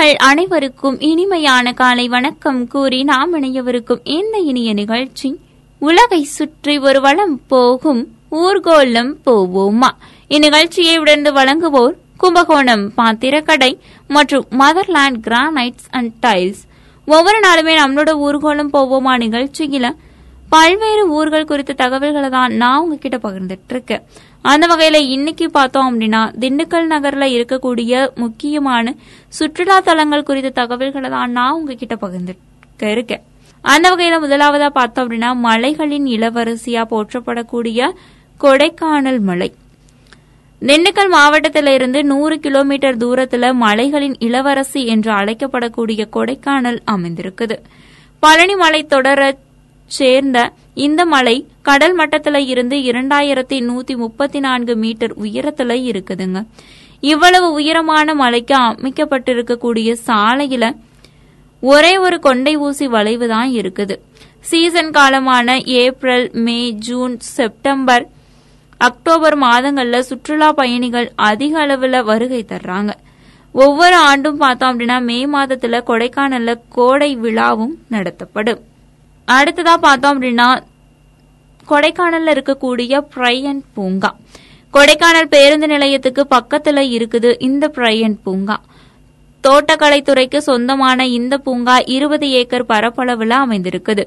நேயர்கள் அனைவருக்கும் இனிமையான காலை வணக்கம் கூறி நாம் இணையவிருக்கும் இந்த இனிய நிகழ்ச்சி உலகை சுற்றி ஒரு வளம் போகும் ஊர்கோலம் போவோமா? இந்நிகழ்ச்சியை உடனே வழங்குவோர் கும்பகோணம் பாத்திரக்கடை மற்றும் மதர்லாண்ட் கிரானைட்ஸ் அண்ட் டைல்ஸ். ஒவ்வொரு நாளுமே நம்மளோட ஊர்கோலம் போவோமா நிகழ்ச்சியில பல்வேறு ஊர்கள் குறித்த தகவல்களை தான் நான் உங்ககிட்ட பகிர்ந்துட்டு இருக்கேன் அந்த வகையில இன்னைக்கு பார்த்தோம் அப்படின்னா திண்டுக்கல் நகர்ல இருக்கக்கூடிய முக்கியமான சுற்றுலா தலங்கள் குறித்த தகவல்களை தான் நான் உங்ககிட்ட பகிர்ந்துட்டு இருக்கேன். அந்த வகையில முதலாவதா பார்த்தோம் அப்படின்னா மலைகளின் இளவரசியா போற்றப்படக்கூடிய கொடைக்கானல் மலை. திண்டுக்கல் மாவட்டத்திலிருந்து நூறு கிலோமீட்டர் தூரத்துல மலைகளின் இளவரசி என்று அழைக்கப்படக்கூடிய கொடைக்கானல் அமைந்திருக்குது. பழனி மலை தொடர சேர்ந்த இந்த மலை கடல் மட்டத்துல இருந்து இரண்டாயிரத்தி நூத்தி முப்பத்தி நான்கு மீட்டர் உயரத்துல இருக்குதுங்க. இவ்வளவு உயரமான மலைக்கு அமைக்கப்பட்டிருக்கக்கூடிய சாலையில ஒரே ஒரு கொண்டை ஊசி வளைவு தான் இருக்குது. சீசன் காலமான April May June September October மாதங்கள்ல சுற்றுலா பயணிகள் அதிக அளவுல வருகை தர்றாங்க. ஒவ்வொரு ஆண்டும் பார்த்தோம் அப்படின்னா மே மாதத்துல கொடைக்கானல்ல கோடை விழாவும் நடத்தப்படும். அடுத்ததா பார்த்தோம் அப்படின்னா கொடைக்கானல்ல இருக்கக்கூடிய பிரையன் பூங்கா. கொடைக்கானல் பேருந்து நிலையத்துக்கு பக்கத்துல இருக்குது இந்த பிரையன் பூங்கா. தோட்டக்கலைத்துறைக்கு சொந்தமான இந்த பூங்கா இருபது ஏக்கர் பரப்பளவுல அமைந்திருக்குது.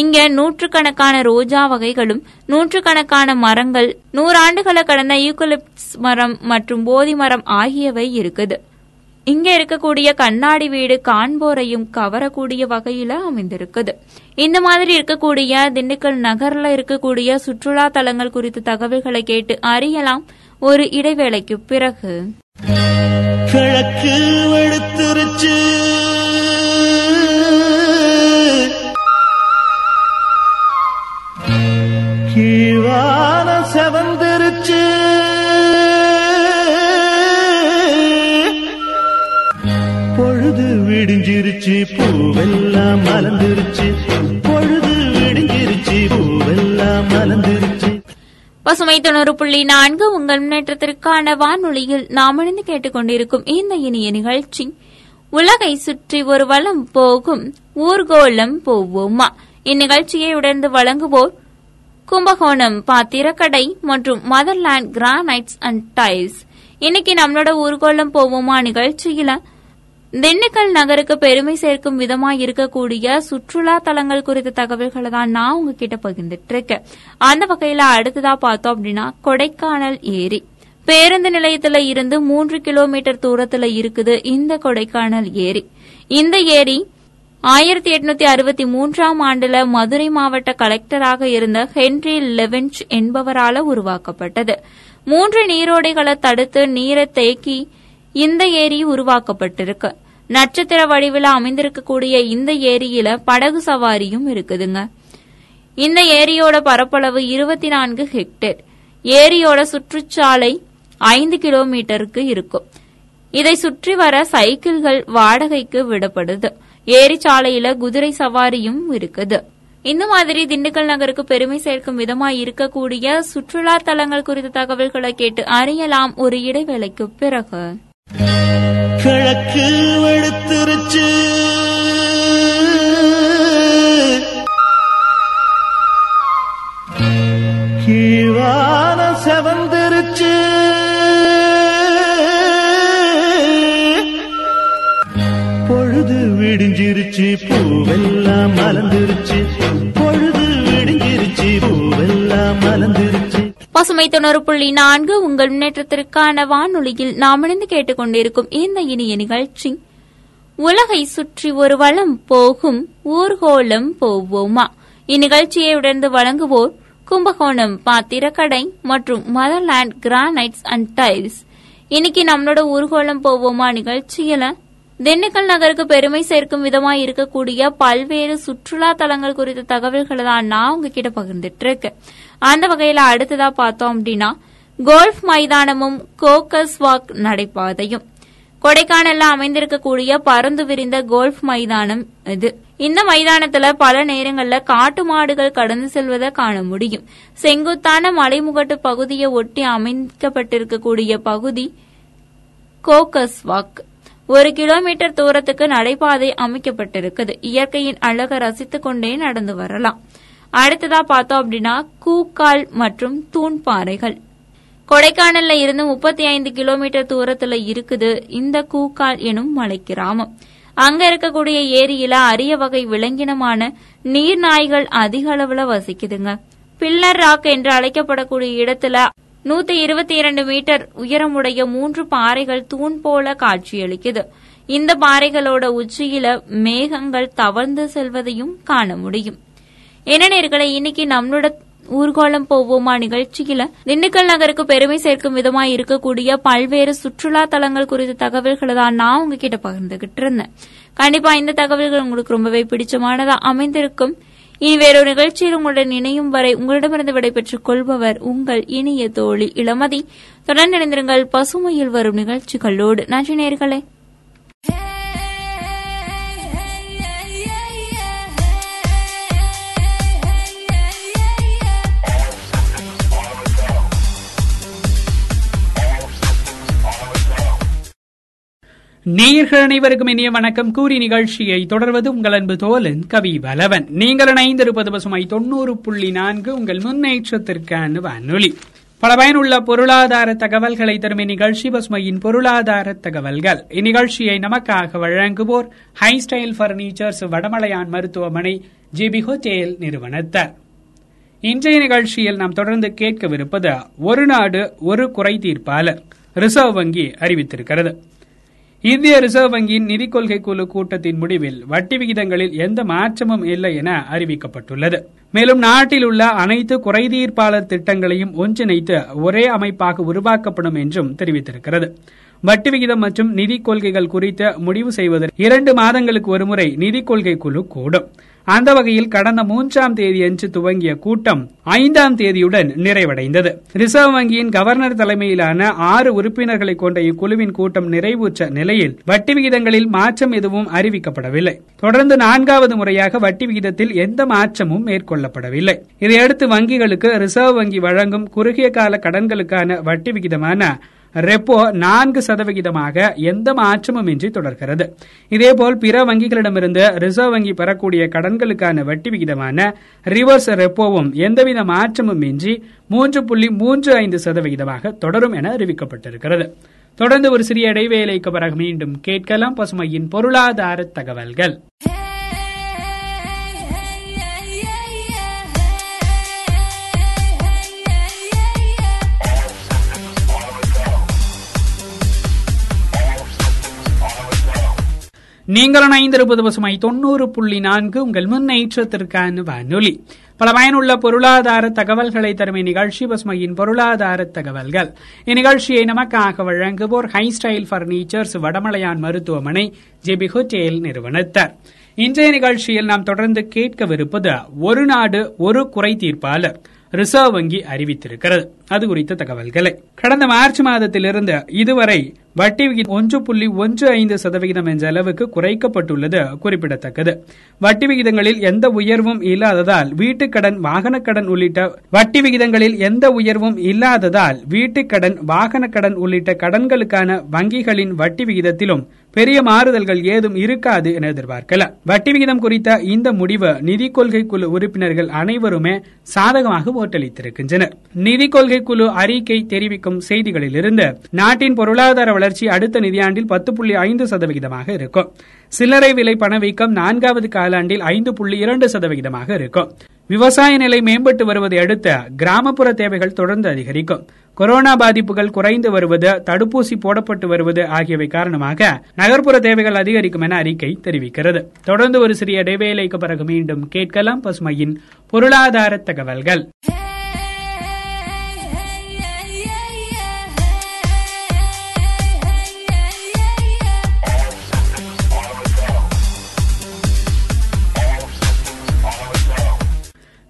இங்க நூற்றுக்கணக்கான ரோஜா வகைகளும் நூற்றுக்கணக்கான மரங்கள் நூறாண்டுகளை கடந்த யூக்கலிப்ஸ் மரம் மற்றும் போதி மரம் ஆகியவை இருக்குது. இங்க இருக்கக்கூடிய கண்ணாடி வீடு காண்போரையும் கவரக்கூடிய வகையில அமைந்திருக்குது. இந்த மாதிரி இருக்கக்கூடிய திண்டுக்கல் நகர்ல இருக்கக்கூடிய சுற்றுலா தலங்கள் குறித்த தகவல்களை கேட்டு அறியலாம். ஒரு இடைவேளைக்கு பிறகு. கிழக்கு வெளுத்துருச்சு கீழான செவந்திருச்சு. விடிஞ்சிருச்சு பூவெல்லாம் மலர்ந்துருச்சு. பொழுது விடிஞ்சிருச்சு பூவெல்லாம் மலர்ந்துருச்சு. பசுமை தொண்ணூறு புள்ளி நான்கு உங்கள் முன்னேற்றத்திற்கான வானொலியில் நாம் இணைந்து கேட்டுக்கொண்டிருக்கும் இந்த இனிய நிகழ்ச்சி. உலகை சுற்றி ஒரு வளம் போகும் ஊர்கோலம் போவோமா? இந்நிகழ்ச்சியை உடர்ந்து வழங்குவோர் கும்பகோணம் பாத்திரக்கடை மற்றும் மதர்லாண்ட் கிரானைட்ஸ் அண்ட் டைல்ஸ். இன்னைக்கு நம்மளோட ஊர்கோலம் போவோமா நிகழ்ச்சியில திண்டுக்கல் நகருக்கு பெருமை சேர்க்கும் விதமாக இருக்கக்கூடிய சுற்றுலா தலங்கள் குறித்த தகவல்களை தான் நான் உங்ககிட்ட பகிர்ந்துட்டு இருக்கேன் அந்த வகையில அடுத்ததா பார்த்தோம் அப்படின்னா கொடைக்கானல் ஏரி. பேருந்து நிலையத்துல இருந்து மூன்று கிலோமீட்டர் தூரத்துல இருக்குது இந்த கொடைக்கானல் ஏரி. இந்த ஏரி ஆயிரத்தி எட்நூத்தி அறுபத்தி மூன்றாம் ஆண்டுல மதுரை மாவட்ட கலெக்டராக இருந்த ஹென்றி லெவென்ச் என்பவரால உருவாக்கப்பட்டது. மூன்று நீரோடைகளை தடுத்து நீரை தேக்கி இந்த ஏரி உருவாக்கப்பட்டிருக்கு. நட்சத்திர வடிவில் அமைந்திருக்கக்கூடிய இந்த ஏரியில படகு சவாரியும் இருக்குதுங்க. இந்த ஏரியோட பரப்பளவு இருபத்தி நான்கு ஹெக்டேர். ஏரியோட சுற்றுச்சாலை ஐந்து கிலோமீட்டருக்கு இருக்கும். இதை சுற்றி வர சைக்கிள்கள் வாடகைக்கு விடப்படுது. ஏரிச்சாலையில குதிரை சவாரியும் இருக்குது. இந்த மாதிரி திண்டுக்கல் நகருக்கு பெருமை சேர்க்கும் விதமா இருக்கக்கூடிய சுற்றுலா தலங்கள் குறித்த தகவல்களை கேட்டு அறியலாம் ஒரு இடைவேளைக்கு பிறகு. கிழக்கு சுமை தொண்ணூறு புள்ளி நான்கு உங்கள் முன்னேற்றத்திற்கான வானொலியில் நாம் இணைந்து கேட்டுக்கொண்டிருக்கும் இந்த இனிய நிகழ்ச்சி உலகை சுற்றி ஒரு வளம் போகும் ஊர்கோலம் போவோமா இந்நிகழ்ச்சியை உடனே வழங்குவோர் கும்பகோணம் பாத்திரக்கடை மற்றும் மதர்லேண்ட் கிரானைட்ஸ் அண்ட் டைல்ஸ் இன்னைக்கு நம்மளோட ஊர்கோலம் போவோமா நிகழ்ச்சியில திண்டுக்கல் நகருக்கு பெருமை சேர்க்கும் விதமாக இருக்கக்கூடிய பல்வேறு சுற்றுலா தலங்கள் குறித்த தகவல்களை தான் நான் உங்ககிட்ட பகிர்ந்துட்டு இருக்கேன் அந்த வகையில அடுத்ததா பார்த்தோம் அப்படின்னா கோல்ஃப் மைதானமும் கோக்கஸ் வாக் நடைபாதையும். கொடைக்கானல்ல அமைந்திருக்கக்கூடிய பறந்து விரிந்த கோல்ஃப் மைதானம் இது. இந்த மைதானத்துல பல நேரங்கள்ல காட்டு மாடுகள் கடந்து செல்வதை காண முடியும். செங்குத்தான மலைமுகட்டு பகுதியை ஒட்டி அமைக்கப்பட்டிருக்கக்கூடிய பகுதி கோக்கஸ் வாக். ஒரு கிலோமீட்டர் தூரத்துக்கு நடைபாதை அமைக்கப்பட்டிருக்குது. இயற்கையின் அழக ரசித்துக் கொண்டே நடந்து வரலாம். அடுத்ததா பார்த்தோம் அப்படின்னா கூக்கால் மற்றும் தூண்பாறைகள். கொடைக்கானல்ல இருந்து முப்பத்தி ஐந்து கிலோமீட்டர் தூரத்துல இருக்குது இந்த கூக்கால் எனும் மலை கிராமம் அங்க இருக்கக்கூடிய ஏரியில அரிய வகை விலங்கினமான நீர்நாய்கள் அதிக அளவுல வசிக்குதுங்க. பில்லர் ராக் என்று அழைக்கப்படக்கூடிய இடத்துல நூத்தி இருபத்தி இரண்டு மீட்டர் உயரமுடைய மூன்று பாறைகள் தூண் போல காட்சியளிக்குது. இந்த பாறைகளோட உச்சியில மேகங்கள் தவழ்ந்து செல்வதையும் காண முடியும். என்ன நேர்களை இன்னைக்கு நம்மளோட ஊர்கோலம் போவோமா நிகழ்ச்சியில? திண்டுக்கல் நகருக்கு பெருமை சேர்க்கும் விதமாய் இருக்கக்கூடிய பல்வேறு சுற்றுலா தலங்கள் குறித்த தகவல்களை தான் நான் உங்ககிட்ட பகிர்ந்துகிட்டு இருந்தேன். கண்டிப்பா இந்த தகவல்கள் உங்களுக்கு ரொம்பவே பிடிச்சமானதா அமைந்திருக்கும். இனி வேறொரு நிகழ்ச்சியில் உங்களுடன் இணையும் வரை உங்களிடமிருந்து விடைபெற்றுக் கொள்பவர் உங்கள் இனிய தோழி இளமதி. தொடர்ந்து பசுமையில் வரும் நிகழ்ச்சிகளோடு. நன்றி நேர்களே நேயர்கள் அனைவருக்கும் இனிய வணக்கம். கூறி நிகழ்ச்சியை தொடர்வது உங்கள் அன்பு தோலன் கவி பலவன் நீங்கள் இணைந்திருப்பது பசுமை தொண்ணூறு புள்ளி நான்கு உங்கள் முன்னேற்றத்திற்கான வானொலி. பல பயனுள்ள பொருளாதார தகவல்களை தரும் இந்நிகழ்ச்சி பசுமையின் பொருளாதார தகவல்கள். இந்நிகழ்ச்சியை நமக்காக வழங்குவோர் ஹை ஸ்டைல் பர்னிச்சர்ஸ் வடமலையான் மருத்துவமனை ஜிபி ஹோட்டேல் நிறுவனத்தார். இன்றைய நிகழ்ச்சியில் நாம் தொடர்ந்து கேட்கவிருப்பது ஒரு நாடு ஒரு குறை தீர்ப்பாளர் ரிசர்வ் வங்கி அறிவித்திருக்கிறது. இந்திய ரிசர்வ் வங்கியின் நிதிக் கொள்கை குழு கூட்டத்தின் முடிவில் வட்டி விகிதங்களில் எந்த மாற்றமும் இல்லை என அறிவிக்கப்பட்டுள்ளது. மேலும் நாட்டில் உள்ள அனைத்து குறைதீர்ப்பாளர் திட்டங்களையும் ஒன்றிணைத்து ஒரே அமைப்பாக உருவாக்கப்படும் என்றும் தெரிவித்திருக்கிறது. வட்டி விகிதம் மற்றும் நிதிக் கொள்கைகள் குறித்து முடிவு செய்வதற்கு இரண்டு மாதங்களுக்கு ஒருமுறை நிதிக் கொள்கை குழு கூடும். அந்த வகையில் கடந்த மூன்றாம் தேதியன்று துவங்கிய கூட்டம் ஐந்தாம் தேதியுடன் நிறைவடைந்தது. ரிசர்வ் வங்கியின் கவர்னர் தலைமையிலான ஆறு உறுப்பினர்களை கொண்ட இக்குழுவின் கூட்டம் நிறைவுற்ற நிலையில் வட்டி விகிதங்களில் மாற்றம் எதுவும் அறிவிக்கப்படவில்லை. தொடர்ந்து நான்காவது முறையாக வட்டி விகிதத்தில் எந்த மாற்றமும் மேற்கொள்ளப்படவில்லை. இதையடுத்து வங்கிகளுக்கு ரிசர்வ் வங்கி வழங்கும் குறுகிய கால கடன்களுக்கான வட்டி விகிதமான ரெப்போ நான்கு சதவிகிதமாக எந்த மாற்றமும் இன்றி தொடர்கிறது. இதேபோல் பிற வங்கிகளிடமிருந்து ரிசர்வ் வங்கி பெறக்கூடிய கடன்களுக்கான வட்டி விகிதமான ரிவர்ஸ் ரெப்போவும் எந்தவித மாற்றமும் இன்றி மூன்று புள்ளி மூன்று ஐந்து சதவிகிதமாக தொடரும் என அறிவிக்கப்பட்டிருக்கிறது. தொடர்ந்து ஒரு சிறிய இடைவேளைக்கு பிறகு மீண்டும் கேட்கலாம் பசுமையின் பொருளாதார தகவல்கள். நீங்கள் இணைந்திருப்பது பசுமை தொண்ணூறு புள்ளி நான்கு உங்கள் முன்னேற்றத்திற்கான வானொலி. பல பயனுள்ள பொருளாதார தகவல்களை தரும் இந்நிகழ்ச்சி பசுமையின் பொருளாதார தகவல்கள். இந்நிகழ்ச்சியை நமக்காக வழங்குவோர் ஹை ஸ்டைல் பர்னிச்சர்ஸ் வடமலையான் மருத்துவமனை ஜெபி ஹோட்டேல் நிறுவனத்தார். இன்றைய நிகழ்ச்சியில் நாம் தொடர்ந்து கேட்கவிருப்பது ஒரு நாடு ஒரு குறை தீர்ப்பாளர் ரிசர்வ் வங்கி அறிவித்திருக்கிறது. அது குறித்த தகவல்களை. கடந்த மார்ச் மாதத்திலிருந்து இதுவரை வட்டி விகிதம் ஒன்று புள்ளி ஒன்று ஐந்து சதவிகிதம் என்ற அளவுக்கு குறைக்கப்பட்டுள்ளது குறிப்பிடத்தக்கது. வட்டி விகிதங்களில் எந்த உயர்வும் இல்லாததால் வீட்டுக்கடன் வாகனக்கடன் உள்ளிட்ட வட்டி விகிதங்களில் எந்த உயர்வும் இல்லாததால் வீட்டுக்கடன் வாகனக்கடன் உள்ளிட்ட கடன்களுக்கான வங்கிகளின் வட்டி விகிதத்திலும் பெரிய மாறுதல்கள் ஏதும் இருக்காது என எதிர்பார்க்கலாம். வட்டி விகிதம் குறித்த இந்த முடிவு நிதி கொள்கை குழு உறுப்பினர்கள் அனைவருமே சாதகமாக ஓட்டளித்திருக்கின்றனர். நிதி கொள்கை குழு அறிக்கை தெரிவிக்கும் செய்திகளிலிருந்து நாட்டின் பொருளாதார வளர்ச்சி அடுத்த நிதியாண்டில் பத்து புள்ளி ஐந்து சதவிகிதமாக இருக்கும். சில்லறை விலை பணவீக்கம் நான்காவது காலாண்டில் ஐந்து புள்ளி இரண்டு சதவிகிதமாக இருக்கும். விவசாய நிலை மேம்பட்டு வருவதை அடுத்து கிராமப்புற தேவைகள் தொடர்ந்து அதிகரிக்கும். கொரோனா பாதிப்புகள் குறைந்து வருவது தடுப்பூசி போடப்பட்டு வருவது ஆகியவை காரணமாக நகர்ப்புற தேவைகள் அதிகரிக்கும் என அறிக்கை தெரிவிக்கிறது. தொடர்ந்து ஒரு சிறிய இடைவேளைக்கு பிறகு மீண்டும் கேட்கலாம் பசுமையின் பொருளாதார தகவல்கள்.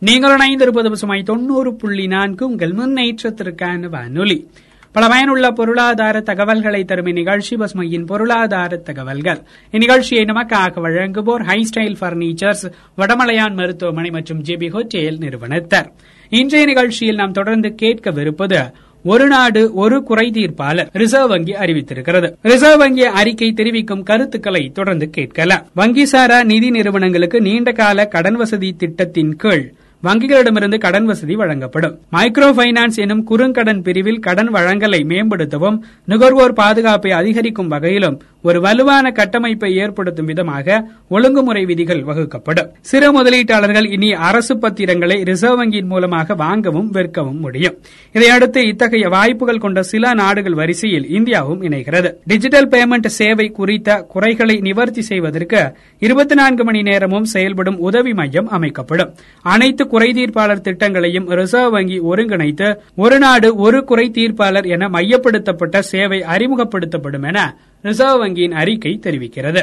நீங்கள் இணைந்திருப்பது பசுமை தொண்ணூறு புள்ளி நான்கு உங்கள் முன்னேற்றத்திற்கான வானொலி. பல பயனுள்ள பொருளாதார தகவல்களை தரும் இந்நிகழ்ச்சி பசுமையின் பொருளாதார தகவல்கள். இந்நிகழ்ச்சியை நமக்காக வழங்குவோர் ஹை ஸ்டைல் பர்னிச்சர்ஸ் வடமலையான் மருத்துவமனை மற்றும் ஜிபி ஹோட்டேல் நிறுவனத்தர். இன்றைய நிகழ்ச்சியில் நாம் தொடர்ந்து கேட்கவிருப்பது ஒரு நாடு ஒரு குறை தீர்ப்பாளர் ரிசர்வ் வங்கி அறிவித்திருக்கிறது. ரிசர்வ் வங்கி அறிக்கை தெரிவிக்கும் கருத்துக்களை தொடர்ந்து கேட்கலாம். வங்கிசாரா நிதி நிறுவனங்களுக்கு நீண்ட கால கடன் வசதி திட்டத்தின் கீழ் வங்கிகளிடமிருந்து கடன் வசதி வழங்கப்படும். மைக்ரோ பைனான்ஸ் எனும் குறுங்கடன் பிரிவில் கடன் வழங்கலை மேம்படுத்தவும் நுகர்வோர் பாதுகாப்பை அதிகரிக்கும் வகையிலும் ஒரு வலுவான கட்டமைப்பை ஏற்படுத்தும் விதமாக ஒழுங்குமுறை விதிகள் வகுக்கப்படும். சிறு முதலீட்டாளர்கள் இனி அரசு பத்திரங்களை ரிசர்வ் வங்கியின் மூலமாக வாங்கவும் விற்கவும் முடியும். இதையடுத்து இத்தகைய வாய்ப்புகள் கொண்ட சில நாடுகள் வரிசையில் இந்தியாவும் இணைகிறது. டிஜிட்டல் பேமெண்ட் சேவை குறித்த குறைகளை நிவர்த்தி செய்வதற்கு இருபத்தி நான்கு மணி நேரமும் செயல்படும் உதவி மையம் அமைக்கப்படும். அனைத்து குறை தீர்ப்பாளர் திட்டங்களையும் ரிசர்வ் வங்கி ஒருங்கிணைத்து ஒரு நாடு ஒரு குறை தீர்ப்பாளர் என மையப்படுத்தப்பட்ட சேவை அறிமுகப்படுத்தப்படும் என ரிசர்வ் வங்கியின் அறிக்கை தெரிவிக்கிறது.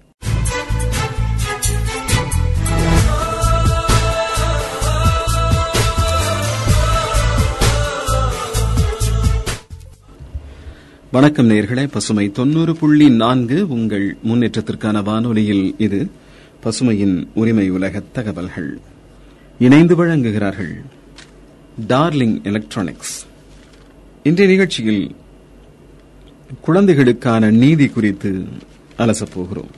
வணக்கம் நேர்களே. பசுமை தொண்ணூறு புள்ளி நான்கு உங்கள் முன்னேற்றத்திற்கான வானொலியில் இது பசுமையின் உரிமை உலக தகவல்கள். இணைந்து வழங்குகிறார்கள் டார்லிங் எலக்ட்ரானிக்ஸ். இன்றைய நிகழ்ச்சியில் குழந்தைகளுக்கான நீதி குறித்து அலசப்போகிறோம்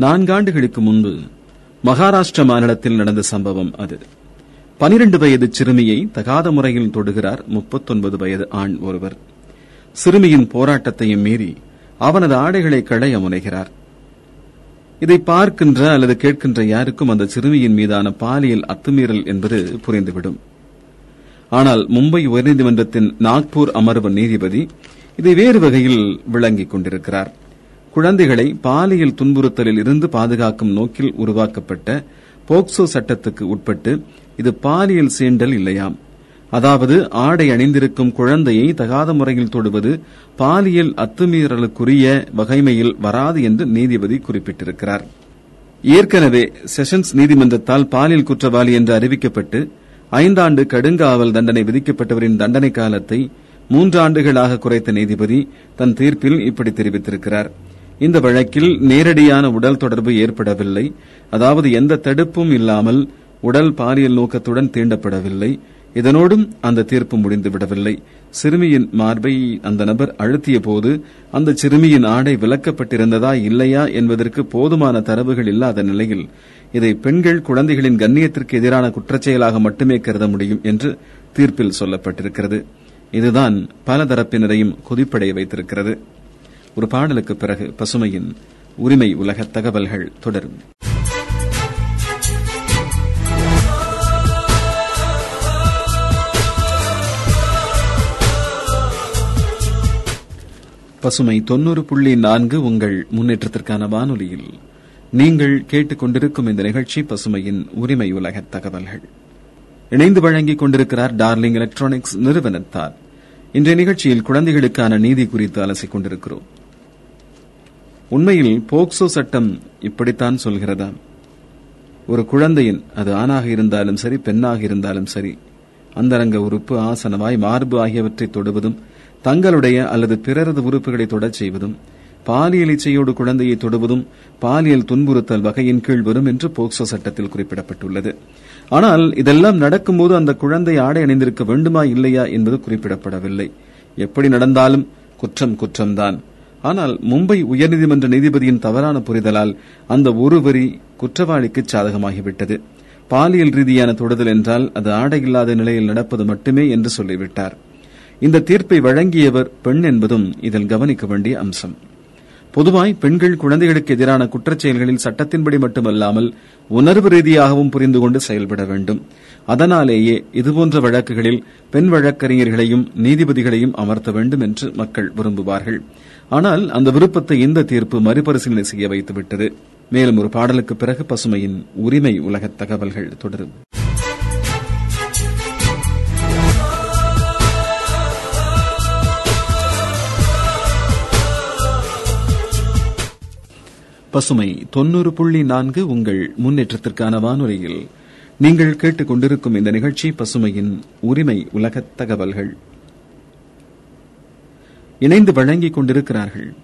நான்காண்டுகளுக்கு முன்பு மகாராஷ்டிர மாநிலத்தில் நடந்த சம்பவம் அது. பனிரண்டு வயது சிறுமியை தகாத முறையில் தொடுகிறார் முப்பத்தொன்பது வயது ஆண் ஒருவர். சிறுமியின் போராட்டத்தையும் மீறி அவனது ஆடைகளை களைய முனைகிறார். இதை பார்க்கின்ற அல்லது கேட்கின்ற யாருக்கும் அந்த சிறுமியின் மீதான பாலியல் அத்துமீறல் என்பது புரிந்துவிடும். ஆனால் மும்பை உயர்நீதிமன்றத்தின் நாக்பூர் அமர்வு நீதிபதி இதை வேறு வகையில் விளங்கிக் கொண்டிருக்கிறார். குழந்தைகளை பாலியல் துன்புறுத்தலில் இருந்து பாதுகாக்கும் நோக்கில் உருவாக்கப்பட்ட போக்சோ சட்டத்துக்கு உட்பட்டு இது பாலியல் சீண்டல் இல்லையாம். அதாவது ஆடை அணிந்திருக்கும் குழந்தையை தகாத முறையில் தொடுவது பாலியல் அத்துமீறலுக்குரிய வகைமையில் வராது என்று நீதிபதி குறிப்பிட்டிருக்கிறார். ஏற்கனவே செஷன்ஸ் நீதிமன்றத்தால் பாலியல் குற்றவாளி என்று அறிவிக்கப்பட்டு ஐந்தாண்டு கடுங்காவல் தண்டனை விதிக்கப்பட்டவரின் தண்டனை காலத்தை மூன்று ஆண்டுகளாக குறைத்த நீதிபதி தன் தீர்ப்பில் இப்படி தெரிவித்திருக்கிறார். இந்த வழக்கில் நேரடியான உடல் தொடர்பு ஏற்படவில்லை. அதாவது எந்த தடுப்பும் இல்லாமல் உடல் பாலியல் நோக்கத்துடன் தீண்டப்படவில்லை. இதனோடும் அந்த தீர்ப்பு முடிந்துவிடவில்லை சிறுமியின் மார்பை அந்த நபர் அழுத்திய போது அந்த சிறுமியின் ஆடை விலக்கப்பட்டிருந்ததா இல்லையா என்பதற்கு போதுமான தரவுகள் இல்லாத நிலையில் இதை பெண்கள் குழந்தைகளின் கண்ணியத்திற்கு எதிரான குற்றச்செயலாக மட்டுமே கருத முடியும் என்று தீர்ப்பில் சொல்லப்பட்டிருக்கிறது. இதுதான் பல தரப்பினரையும் கொதிப்படைய வைத்திருக்கிறது. ஒரு பாடலுக்கு பிறகு பசுமையின் உரிமை உலக தகவல்கள் தொடரும். பசுமை தொன்னூறு புள்ளி நான்கு உங்கள் முன்னேற்றத்திற்கான வானொலியில். நீங்கள் கேட்டுக்கொண்டிருக்கும் இந்த நிகழ்ச்சி பசுமையின் உரிமை உலக தகவல்கள். இணைந்து வழங்கிக் கொண்டிருக்கிறார் டார்லிங் எலக்ட்ரானிக்ஸ் நிறுவனத்தார். இன்றைய நிகழ்ச்சியில் குழந்தைகளுக்கான நீதி குறித்து அலசிக் கொண்டிருக்கிறோம். உண்மையில் போக்சோ சட்டம் இப்படித்தான் சொல்கிறதா? ஒரு குழந்தையின் அது ஆணாக இருந்தாலும் சரி பெண்ணாக இருந்தாலும் சரி அந்தரங்க உறுப்பு ஆசனவாய் மார்பு ஆகியவற்றை தொடுவதும் தங்களுடைய அல்லது பிறரது உறுப்புகளை தொடச் செய்வதும் பாலியல் இச்சையோடு குழந்தையை தொடுவதும் பாலியல் துன்புறுத்தல் வகையின் கீழ் வரும் என்று போக்சோ சட்டத்தில் குறிப்பிடப்பட்டுள்ளது. ஆனால் இதெல்லாம் நடக்கும்போது அந்த குழந்தை ஆடை அணிந்திருக்க வேண்டுமா இல்லையா என்பது குறிப்பிடப்படவில்லை. எப்படி நடந்தாலும் குற்றம் குற்றம்தான். ஆனால் மும்பை உயர்நீதிமன்ற நீதிபதியின் தவறான புரிதலால் அந்த ஒரு வரி குற்றவாளிக்கு சாதகமாகிவிட்டது. பாலியல் ரீதியான தொடுதல் என்றால் அது ஆடையில்லாத நிலையில் நடப்பது மட்டுமே என்று சொல்லிவிட்டார். இந்த தீர்ப்பை வழங்கியவர் பெண் என்பதும் இதில் கவனிக்க வேண்டிய அம்சம். பொதுவாய் பெண்கள் குழந்தைகளுக்கு எதிரான குற்றச்செயல்களில் சட்டத்தின்படி மட்டுமல்லாமல் உணர்வு ரீதியாகவும் புரிந்து கொண்டு செயல்பட வேண்டும். அதனாலேயே இதுபோன்ற வழக்குகளில் பெண் வழக்கறிஞர்களையும் நீதிபதிகளையும் அமர்த்த வேண்டும் என்று மக்கள் விரும்புவார்கள். ஆனால் அந்த விருப்பத்தை இந்த தீர்ப்பு மறுபரிசீலனை செய்ய வைத்துவிட்டது. மேலும் ஒரு பாடலுக்கு பிறகு பசுமையின் உரிமை உலக தகவல்கள் தொடரும். பசுமை தொன்னூறு புள்ளி நான்கு உங்கள் முன்னேற்றத்திற்கான வானொலியில். நீங்கள் கேட்டுக் கொண்டிருக்கும் இந்த நிகழ்ச்சி பசுமையின் உரிமை உலக தகவல்கள். இணைந்து வழங்கிக் கொண்டிருக்கிறார்கள்.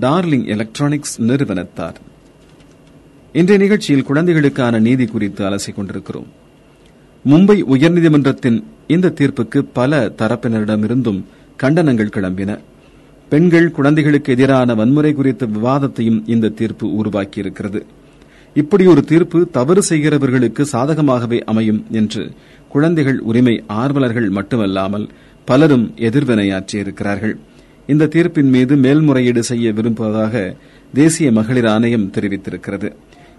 டார்லிங் எலக்ட்ரானிக்ஸ் நிறுவனத்தார். இன்றைய நிகழ்ச்சியில் குழந்தைகளுக்கான நீதி குறித்து அலசிக் கொண்டிருக்கிறோம். மும்பை உயர்நீதிமன்றத்தின் இந்த தீர்ப்புக்கு பல தரப்பினரிடமிருந்தும் கண்டனங்கள் கிளம்பின. பெண்கள் குழந்தைகளுக்கு எதிரான வன்முறை குறித்த விவாதத்தையும் இந்த தீர்ப்பு உருவாக்கியிருக்கிறது. இப்படி ஒரு தீர்ப்பு தவறு செய்கிறவர்களுக்கு சாதகமாகவே அமையும் என்று குழந்தைகள் உரிமை ஆர்வலர்கள் மட்டுமல்லாமல் பலரும் எதிர்வினையாற்றியிருக்கிறார்கள். இந்த தீர்ப்பின் மீது மேல்முறையீடு செய்ய விரும்புவதாக தேசிய மகளிர் ஆணையம் தெரிவித்திருக்கிறது.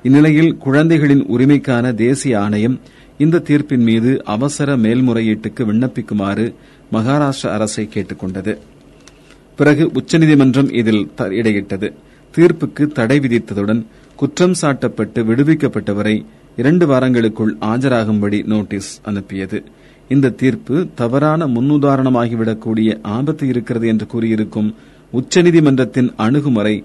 இந்நிலையில் குழந்தைகளின் உரிமைக்கான தேசிய ஆணையம் இந்த தீர்ப்பின் மீது அவசர மேல்முறையீட்டுக்கு விண்ணப்பிக்குமாறு மகாராஷ்டிர அரசை கேட்டுக் கொண்டது பிறகு உச்சநீதிமன்றம் இதில் இடையிட்டது. தீர்ப்புக்கு தடை விதித்ததுடன் குற்றம் சாட்டப்பட்டு விடுவிக்கப்பட்டவரை இரண்டு வாரங்களுக்குள் ஆஜராகும்படி நோட்டீஸ் அனுப்பியது. இந்த தீர்ப்பு தவறான முன்னுதாரணமாகிவிடக்கூடிய ஆபத்து இருக்கிறது என்று கூறியிருக்கும் உச்சநீதிமன்றத்தின் அணுகுமுறை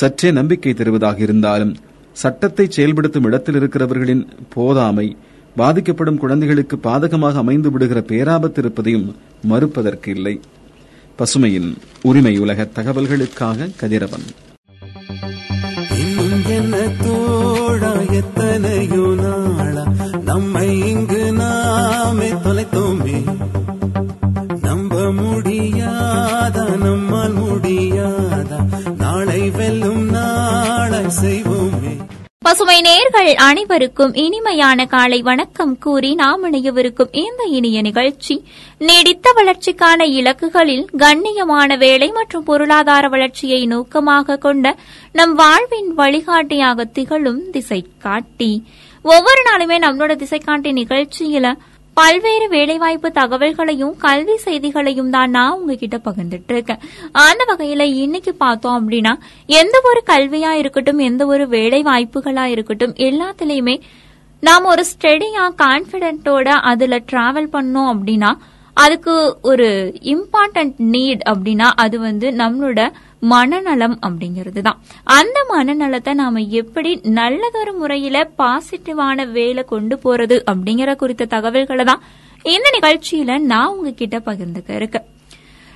சற்றே நம்பிக்கை தருவதாக இருந்தாலும் சட்டத்தை செயல்படுத்தும் இடத்தில் இருக்கிறவர்களின் போதாமை பாதிக்கப்படும் குழந்தைகளுக்கு பாதகமாக அமைந்து விடுகிற பேராபத்து இருப்பதையும் மறுப்பதற்கு இல்லை. பசுமையின் உரிமை உலக தகவல்களுக்காக கதிரவன். இன்னும் எத்தனையோ நாளா? நம்மை இங்கு நாமே தொலைத்தோமே. நம்ப முடியாதா நம்மால் முடியாதா? நாளை வெல்லும் நாளை செய்வோம். பசுமை நேர்கள் அனைவருக்கும் இனிமையான காலை வணக்கம் கூறி நாம் இணையவிருக்கும் இந்த இனிய நிகழ்ச்சி நீடித்த வளர்ச்சிக்கான இலக்குகளில் கண்ணியமான வேலை மற்றும் பொருளாதார வளர்ச்சியை நோக்கமாக கொண்ட நம் வாழ்வின் வழிகாட்டியாக திகழும் திசை காட்டி ஒவ்வொரு நாளுமே நம்மளோட திசை காட்டி நிகழ்ச்சியில பல்வேறு வேலைவாய்ப்பு தகவல்களையும் கல்வி செய்திகளையும் தான் நான் உங்ககிட்ட பகிர்ந்துட்டு இருக்கேன் அந்த வகையில இன்னைக்கு பார்த்தோம் அப்படின்னா எந்த ஒரு கல்வியா இருக்கட்டும் எந்த ஒரு வேலை வாய்ப்புகளா இருக்கட்டும் எல்லாத்துலயுமே நாம் ஒரு ஸ்டெடியா கான்பிடென்ட்டோட அதுல டிராவல் பண்ணோம் அப்படின்னா அதுக்கு ஒரு இம்பார்ட்டன்ட் நீட் அப்படின்னா அது வந்து நம்மளோட மனநலம் அப்படிங்கிறது தான் அந்த மனநலத்தை நாம எப்படி நல்லதொரு முறையில பாசிட்டிவான வேலை கொண்டு போறது அப்படிங்கிற குறித்த தகவல்களை தான் இந்த நிகழ்ச்சியில நான் உங்ககிட்ட பகிர்ந்துக்க இருக்கேன்.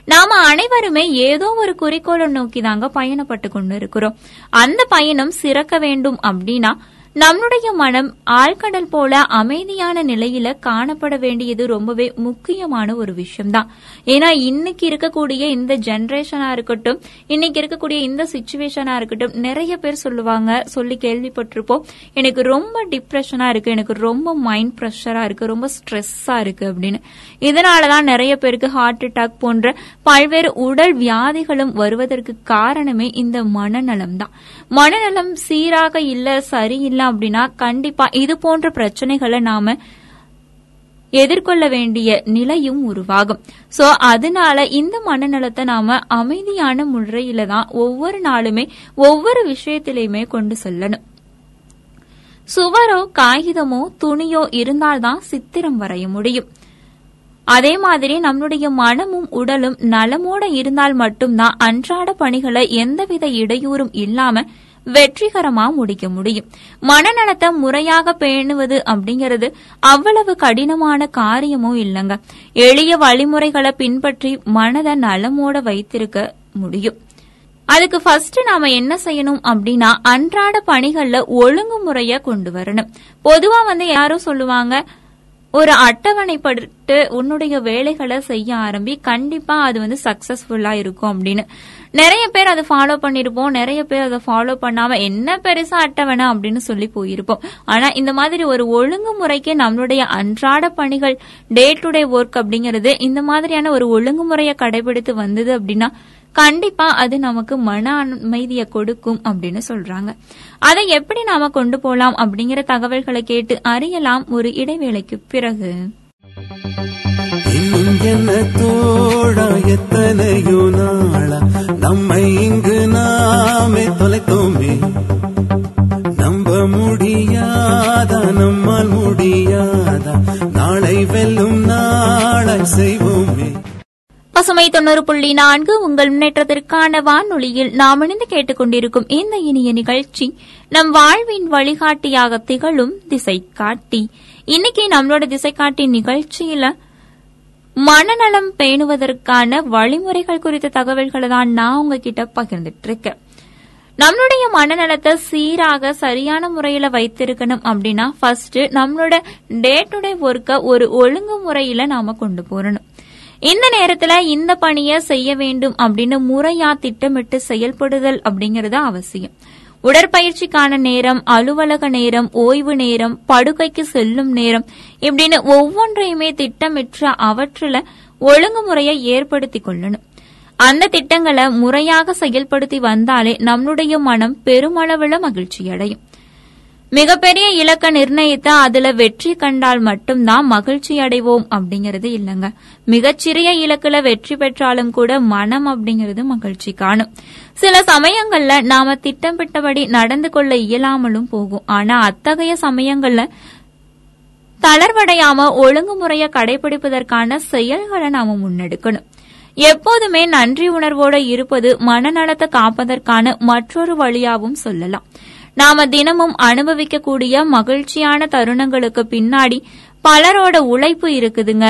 நாம அனைவருமே ஏதோ ஒரு குறிக்கோளை நோக்கி தாங்க பயணப்பட்டு கொண்டு இருக்கிறோம் அந்த பயணம் சிறக்க வேண்டும் அப்படின்னா நம்மளுடைய மனம் ஆழ்கடல் போல அமைதியான நிலையில காணப்பட வேண்டியது ரொம்பவே முக்கியமான ஒரு விஷயம்தான். ஏன்னா இன்னைக்கு இருக்கக்கூடிய இந்த ஜென்ரேஷனா இருக்கட்டும் இன்னைக்கு இருக்கக்கூடிய இந்த சுச்சுவேஷனா இருக்கட்டும் நிறைய பேர் சொல்லுவாங்க சொல்லி கேள்விப்பட்டிருப்போம். எனக்கு ரொம்ப டிப்ரெஷனா இருக்கு எனக்கு ரொம்ப மைண்ட் ப்ரெஷரா இருக்கு ரொம்ப ஸ்ட்ரெஸ்ஸா இருக்கு அப்படின்னு. இதனாலதான் நிறைய பேருக்கு ஹார்ட் அட்டாக் போன்ற பல்வேறு உடல் வியாதிகளும் வருவதற்கு காரணமே இந்த மனநலம் தான். மனநலம் சீராக இல்ல சரியில்லை அப்படின்னா கண்டிப்பா இது போன்ற பிரச்சனைகளை நாம எதிர்கொள்ள வேண்டிய நிலையும் உருவாகும். சோ அதனால இந்த மனநலத்தை நாம அமைதியான முறையில தான் ஒவ்வொரு நாளுமே ஒவ்வொரு விஷயத்திலையுமே கொண்டு செல்லணும். சுவரோ காகிதமோ துணியோ இருந்தால்தான் சித்திரம் வரைய முடியும். அதே மாதிரி நம்மளுடைய மனமும் உடலும் நலமோட இருந்தால் மட்டும்தான் அன்றாட பணிகளை எந்தவித இடையூறும் இல்லாம வெற்றிகரமா முடிக்க முடியும். மனநலத்தை முறையாக பேணுவது அப்படிங்கிறது அவ்வளவு கடினமான காரியமும் இல்லைங்க. எளிய வழிமுறைகளை பின்பற்றி மனதை நலமோட வைத்திருக்க முடியும். அதுக்கு ஃபர்ஸ்ட் நாம என்ன செய்யணும் அப்படின்னா அன்றாட பணிகள்ல ஒழுங்குமுறைய கொண்டு வரணும். பொதுவா வந்து யாரும் சொல்லுவாங்க ஒரு அட்டவணைப்பட்டு உன்னுடைய வேலைகளை செய்ய ஆரம்பி கண்டிப்பா அது வந்து சக்சஸ்ஃபுல்லா இருக்கும் அப்படின்னு. நிறைய பேர் அதை ஃபாலோ பண்ணிருப்போம். நிறைய பேர் அதை ஃபாலோ பண்ணாம என்ன பெருசா அட்டவணை அப்படின்னு சொல்லி போயிருப்போம். ஆனா இந்த மாதிரி ஒரு ஒழுங்குமுறைக்கு நம்மளுடைய அன்றாட பணிகள் டே டு டே ஒர்க் அப்படிங்கிறது இந்த மாதிரியான ஒரு ஒழுங்குமுறையை கடைபிடித்து வந்தது அப்படின்னா கண்டிப்பா அது நமக்கு மன அமைதியை கொடுக்கும் அப்படின்னு சொல்றாங்க. அதை எப்படி நாம கொண்டு போலாம் அப்படிங்கிற தகவல்களை கேட்டு அறியலாம் ஒரு இடைவேளைக்கு பிறகு. தோழா எத்தனையோ நாளா? நம்மை இங்கு நாமே தொலைத்தோமே. நம்ப முடியாதா? நம்மால் முடியாதா? நாளை வெல்லும் நாளை செய்வோமே. பசுமை தொண்ணூறு புள்ளி நான்கு உங்கள் முன்னேற்றத்திற்கான வானொலியில் நாம் இணைந்து கேட்டுக்கொண்டிருக்கும் இந்த இனிய நிகழ்ச்சி நம் வாழ்வின் வழிகாட்டியாக திகழும் திசை காட்டி இன்னைக்கு நம்மளோட திசை காட்டி நிகழ்ச்சியில மனநலம் பேணுவதற்கான வழிமுறைகள் குறித்த தகவல்களை தான் நான் உங்ககிட்ட பகிர்ந்துட்டு இருக்கேன் நம்மளுடைய மனநலத்தை சீராக சரியான முறையில வைத்திருக்கணும் அப்படின்னா ஃபர்ஸ்ட் நம்மளோட டே டு டே ஒர்க்க ஒரு ஒழுங்குமுறையில நாம கொண்டு போறணும். இந்த நேரத்துல இந்த பணியை செய்ய வேண்டும் அப்படின்னு முறையா திட்டமிட்டு செயல்படுதல் அப்படிங்கறது அவசியம். உடற்பயிற்சிக்கான நேரம் அலுவலக நேரம் ஓய்வு நேரம் படுக்கைக்கு செல்லும் நேரம் இப்படின்னு ஒவ்வொன்றையுமே திட்டமிட்டு அவற்றில் ஒழுங்குமுறையை ஏற்படுத்திக் கொள்ளணும். அந்த திட்டங்களை முறையாக செயல்படுத்தி வந்தாலே நம்முடைய மனம் பெருமளவுல மகிழ்ச்சி அடையும் மிகப்பெரிய இலக்க நிர்ணயித்து அதுல வெற்றி கண்டால் மட்டும்தான் மகிழ்ச்சி அடைவோம் அப்படிங்கறது இல்லைங்க. மிகச்சிறிய இலக்குல வெற்றி பெற்றாலும் கூட மனம் அப்படிங்கிறது மகிழ்ச்சி காணும். சில சமயங்கள்ல நாம திட்டமிட்டபடி நடந்து கொள்ள இயலாமலும் போகும். ஆனா அத்தகைய சமயங்கள்ல தளர்வடையாம ஒழுங்குமுறையை கடைபிடிப்பதற்கான செயல்களை நாம முன்னெடுக்கணும். எப்போதுமே நன்றி உணர்வோட இருப்பது மனநலத்தை காப்பதற்கான மற்றொரு வழியாகவும் சொல்லலாம். நாம தினமும் அனுபவிக்கக்கூடிய மகிழ்ச்சியான தருணங்களுக்கு பின்னாடி பலரோட உழைப்பு இருக்குதுங்க.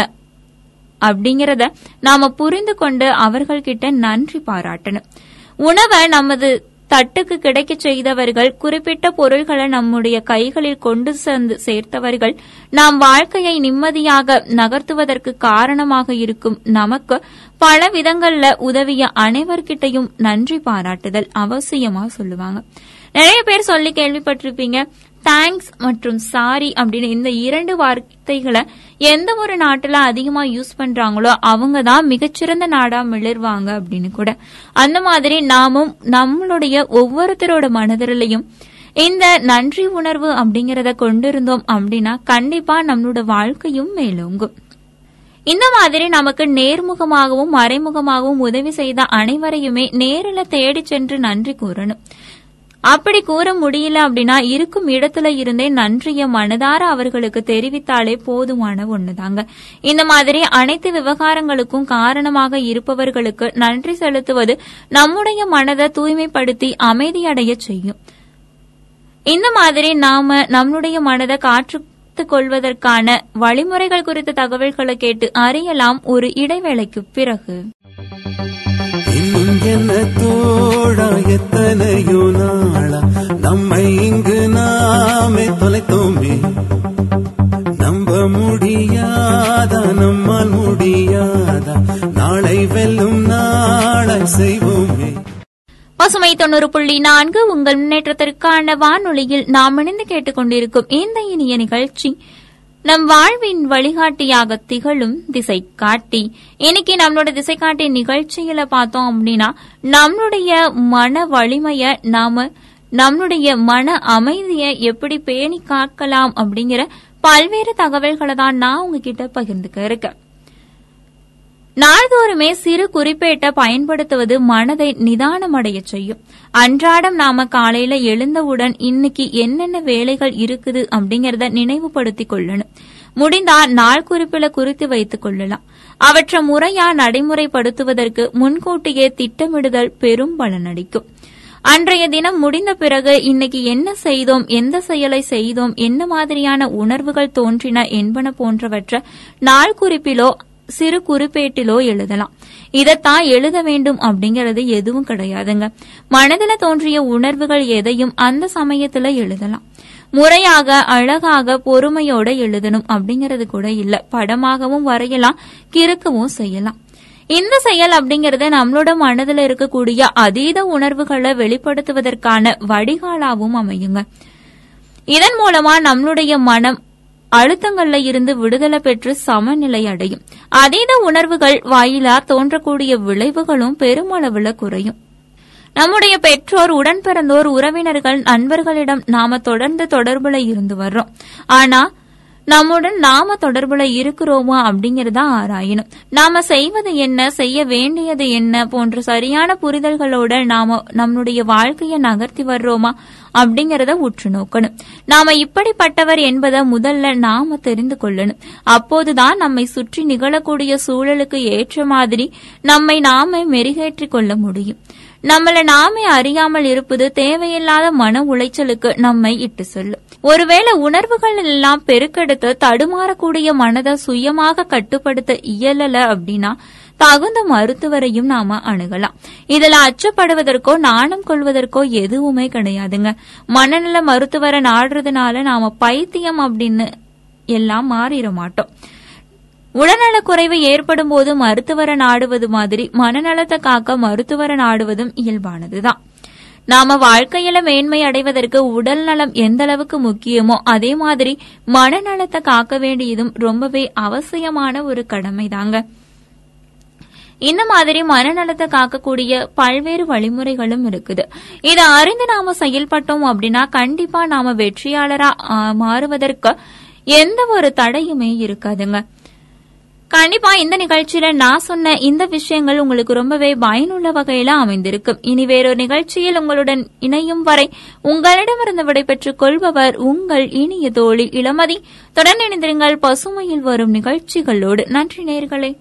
அப்படிங்கறத நாம புரிந்து கொண்டு அவர்கள்கிட்ட நன்றி பாராட்டணும். உணவை நமது தட்டுக்கு கிடைக்க செய்தவர்கள் குறிப்பிட்ட பொருள்களை நம்முடைய கைகளில் கொண்டு சேர்ந்து சேர்த்தவர்கள் நாம் வாழ்க்கையை நிம்மதியாக நகர்த்துவதற்கு காரணமாக இருக்கும் நமக்கு பல விதங்கள்ல உதவிய அனைவர்கிட்டையும் நன்றி பாராட்டுதல் அவசியமா சொல்லுவாங்க. நிறைய பேர் சொல்லி கேள்விப்பட்டிருப்பீங்க. தேங்க்ஸ் மற்றும் சாரி அப்படின்னு இந்த இரண்டு வார்த்தைகளை எந்த ஒரு நாட்டுல அதிகமா யூஸ் பண்றாங்களோ அவங்க தான் மிகச்சிறந்த நாடா மிளர்வாங்க அப்படின்னு கூட. அந்த மாதிரி நாமும் நம்மளுடைய ஒவ்வொருத்தரோட மனதிலையும் இந்த நன்றி உணர்வு அப்படிங்கறத கொண்டிருந்தோம் அப்படின்னா கண்டிப்பா நம்மளோட வாழ்க்கையும் மேலோங்கும். இந்த மாதிரி நமக்கு நேர்முகமாகவும் மறைமுகமாகவும் உதவி செய்த அனைவரையுமே நேரில் தேடி சென்று நன்றி கூறணும். அப்படி கூற முடியல அப்படின்னா இருக்கும் இடத்துல இருந்தே நன்றிய மனதார அவர்களுக்கு தெரிவித்தாலே போதுமான ஒண்ணுதாங்க. இந்த மாதிரி அனைத்து விவகாரங்களுக்கும் காரணமாக இருப்பவர்களுக்கு நன்றி செலுத்துவது நம்முடைய மனதை தூய்மைப்படுத்தி அமைதியடைய செய்யும். இந்த மாதிரி நாம நம்முடைய மனதை காற்றுக் கொள்வதற்கான வழிமுறைகள் குறித்த தகவல்களை கேட்டு அறியலாம் ஒரு இடைவேளைக்கு பிறகு. என்ன தோழா எத்தனையோ நாளா நம்மை இங்கு நாமே தொலைத்தோமே. நம்ப முடியாதா நம்மால் முடியாதா? நாளை வெல்லும் நாளை செய்வோமே. பசுமை தொண்ணூறு புள்ளி நான்கு உங்கள் முன்னேற்றத்திற்கான வானொலியில் நாம் இணைந்து கேட்டுக்கொண்டிருக்கும் இந்த இனிய நிகழ்ச்சி. நம் வாழ்வின் வழிகாட்டியாக திகழும் திசை காட்டி இன்னைக்கு நம்மளோட திசை காட்டி நிகழ்ச்சியில பார்த்தோம் அப்படின்னா நம்மளுடைய மன வலிமைய நாம நம்மளுடைய மன அமைதியை எப்படி பேணி காக்கலாம் அப்படிங்கிற பல்வேறு தகவல்களை தான் நான் உங்ககிட்ட பகிர்ந்துக்க இருக்கேன். நாள்தோறுமே சிறு குறிப்பேட்டை பயன்படுத்துவது மனதை நிதானமடைய செய்யும். அன்றாடம் நாம காலையில எழுந்தவுடன் இன்னைக்கு என்னென்ன வேலைகள் இருக்குது அப்படிங்கறத நினைவுபடுத்திக் கொள்ளணும். முடிந்தா நாள் குறிப்பில குறித்து வைத்துக் கொள்ளலாம். அவற்றை முறையா நடைமுறைப்படுத்துவதற்கு முன்கூட்டியே திட்டமிடுதல் பெரும் பலனளிக்கும். அன்றைய தினம் முடிந்த பிறகு இன்னைக்கு என்ன செய்தோம் எந்த செயலை செய்தோம் என்ன மாதிரியான உணர்வுகள் தோன்றின என்பன போன்றவற்றை நாள் குறிப்பிலோ சிறு குறிப்பேட்டிலோ எழுதலாம். இதைத்தான் எழுத வேண்டும் அப்படிங்கறது எதுவும் கிடையாதுங்க. மனதில் தோன்றிய உணர்வுகள் எதையும் அந்த சமயத்துல எழுதலாம். முறையாக அழகாக பொறுமையோட எழுதணும் அப்படிங்கறது கூட இல்ல. படமாகவும் வரையலாம் கிறுக்கவும் செய்யலாம். இந்த செயல் அப்படிங்கறது நம்மளோட மனதுல இருக்கக்கூடிய அதீத உணர்வுகளை வெளிப்படுத்துவதற்கான வடிகாலாவும் அமையுங்க. இதன் மூலமா நம்மளுடைய மனம் அழுத்தங்கள்ல இருந்து விடுதலை பெற்று சமநிலை அடையும். அதீத உணர்வுகள் வாயிலா தோன்றக்கூடிய விளைவுகளும் பெருமளவுல குறையும். நம்முடைய பெற்றோர் உடன் பிறந்தோர் உறவினர்கள் நண்பர்களிடம் நாம தொடர்ந்து தொடர்புல இருந்து வர்றோம். ஆனா நம்முடன் நாம தொடர்புல இருக்கிறோமா அப்படிங்கறத ஆராயணும். நாம செய்வது என்ன செய்ய வேண்டியது என்ன போன்ற சரியான புரிதல்களோட நாம நம்முடைய வாழ்க்கையை நகர்த்தி வர்றோமா அப்படிங்கறத உற்று நோக்கணும். நாம இப்படிப்பட்டவர் என்பதை முதல்ல நாம தெரிந்து கொள்ளணும். அப்போதுதான் நம்மை சுற்றி நிகழக்கூடிய சூழலுக்கு ஏற்ற மாதிரி நம்மை நாமே மெருகேற்றிக் கொள்ள முடியும். நம்மள நாமே அறியாமல் இருப்பது தேவையில்லாத மன உளைச்சலுக்கு நம்மை இட்டு செல்லும். ஒருவேளை உணர்வுகள் எல்லாம் பெருக்கெடுத்து தடுமாறக்கூடிய மனதை சுயமாக கட்டுப்படுத்த இயலல அப்படின்னா தகுந்த மருத்துவரையும் நாம அணுகலாம். இதுல அச்சப்படுவதற்கோ நாணம் கொள்வதற்கோ எதுவுமே கிடையாதுங்க. மனநல மருத்துவரை நாடுறதுனால நாம பைத்தியம் அப்படின்னு எல்லாம் மாறிட மாட்டோம். உடல்நலக்குறைவு ஏற்படும் போது மருத்துவரை நாடுவது மாதிரி மனநலத்தை காக்க மருத்துவரை நாடுவதும் இயல்பானதுதான். நாம வாழ்க்கையில மேன்மை அடைவதற்கு உடல் நலம் எந்த அளவுக்கு முக்கியமோ அதே மாதிரி மனநலத்தை காக்க வேண்டியதும் ரொம்பவே அவசியமான ஒரு கடமைதாங்க. இந்த மாதிரி மனநலத்தை காக்கக்கூடிய பல்வேறு வழிமுறைகளும் இருக்குது. இதை அறிந்து நாம செயல்பட்டோம் அப்படின்னா கண்டிப்பா நாம வெற்றியாளரா மாறுவதற்கு எந்த ஒரு தடையுமே இருக்காதுங்க. கண்டிப்பா இந்த நிகழ்ச்சியில நான் சொன்ன இந்த விஷயங்கள் உங்களுக்கு ரொம்பவே பயனுள்ள வகையில அமைந்திருக்கும். இனி வேறொரு நிகழ்ச்சியில் உங்களுடன் இணையும் வரை உங்களிடமிருந்து விடைபெற்றுக் கொள்பவர் உங்கள் இனிய தோழி இளமதி. தொடர்ந்து இணைந்திருங்கள் பசுமையில் வரும் நிகழ்ச்சிகளோடு. நன்றி நேர்களே.